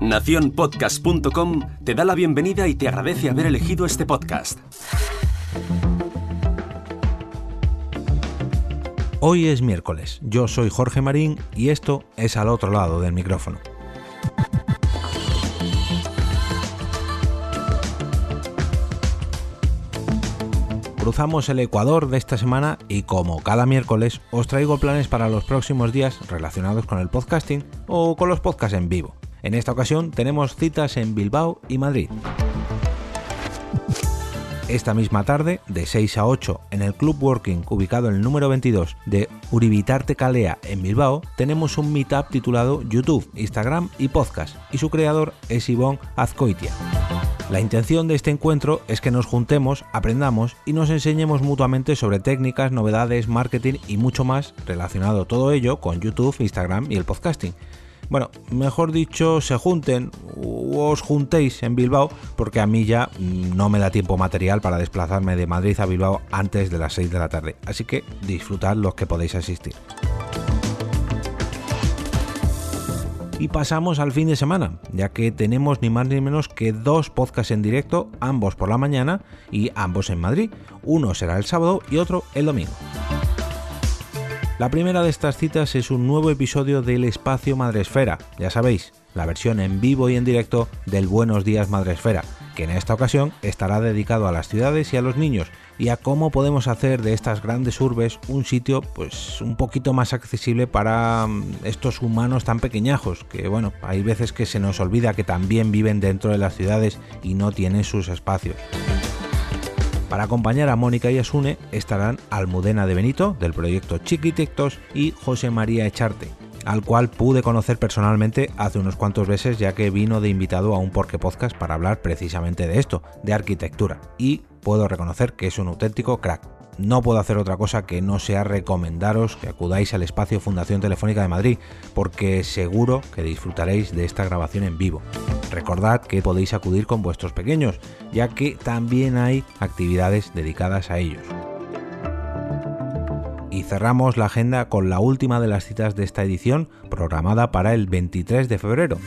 Naciónpodcast.com te da la bienvenida y te agradece haber elegido este podcast. Hoy es miércoles, yo soy Jorge Marín y esto es al otro lado del micrófono. Cruzamos el Ecuador de esta semana y como cada miércoles os traigo planes para los próximos días relacionados con el podcasting o con los podcasts en vivo. En esta ocasión tenemos citas en Bilbao y Madrid. Esta misma tarde, de 6 a 8, en el Club Working ubicado en el número 22 de Uribitarte Calea en Bilbao, tenemos un meetup titulado YouTube, Instagram y Podcast, y su creador es Ivonne Azcoitia. La intención de este encuentro es que nos juntemos, aprendamos y nos enseñemos mutuamente sobre técnicas, novedades, marketing y mucho más relacionado todo ello con YouTube, Instagram y el podcasting. Bueno, mejor dicho, se junten o os juntéis en Bilbao porque a mí ya no me da tiempo material para desplazarme de Madrid a Bilbao antes de las 6 de la tarde. Así que disfrutad los que podéis asistir. Y pasamos al fin de semana, ya que tenemos ni más ni menos que dos podcasts en directo, ambos por la mañana y ambos en Madrid. Uno será el sábado y otro el domingo. La primera de estas citas es un nuevo episodio del Espacio Madresfera, ya sabéis, la versión en vivo y en directo del Buenos Días Madresfera, que en esta ocasión estará dedicado a las ciudades y a los niños y a cómo podemos hacer de estas grandes urbes un sitio pues un poquito más accesible para mm, estos humanos tan pequeñajos, que bueno, hay veces que se nos olvida que también viven dentro de las ciudades y no tienen sus espacios. Para acompañar a Mónica y Asune estarán Almudena de Benito, del proyecto Chiquitectos, y José María Echarte, al cual pude conocer personalmente hace unos cuantos meses ya que vino de invitado a un Porqué Podcast para hablar precisamente de esto, de arquitectura, y puedo reconocer que es un auténtico crack no puedo hacer otra cosa que no sea recomendaros que acudáis al espacio Fundación Telefónica de Madrid, porque seguro que disfrutaréis de esta grabación en vivo. Recordad que podéis acudir con vuestros pequeños, ya que también hay actividades dedicadas a ellos. Y cerramos la agenda con la última de las citas de esta edición, programada para el 23 de febrero.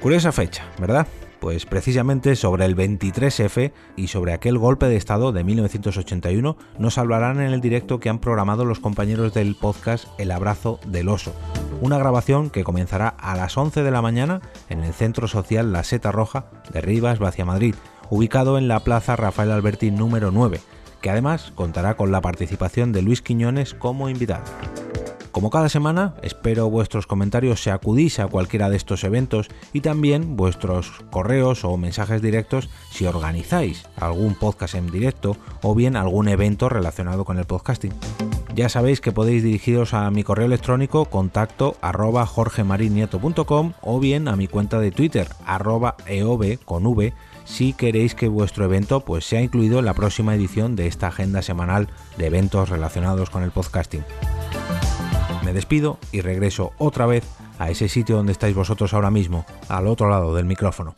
Curiosa fecha, ¿verdad? Pues precisamente sobre el 23F y sobre aquel golpe de Estado de 1981 nos hablarán en el directo que han programado los compañeros del podcast El Abrazo del Oso. Una grabación que comenzará a las 11 de la mañana en el Centro Social La Seta Roja de Rivas, Vacia Madrid, ubicado en la Plaza Rafael Alberti número 9, que además contará con la participación de Luis Quiñones como invitado. Como cada semana, espero vuestros comentarios si acudís a cualquiera de estos eventos y también vuestros correos o mensajes directos si organizáis algún podcast en directo o bien algún evento relacionado con el podcasting. Ya sabéis que podéis dirigiros a mi correo electrónico contacto arroba jorgemarinieto.com o bien a mi cuenta de Twitter arroba eov con v si queréis que vuestro evento pues sea incluido en la próxima edición de esta agenda semanal de eventos relacionados con el podcasting. Me despido y regreso otra vez a ese sitio donde estáis vosotros ahora mismo, al otro lado del micrófono.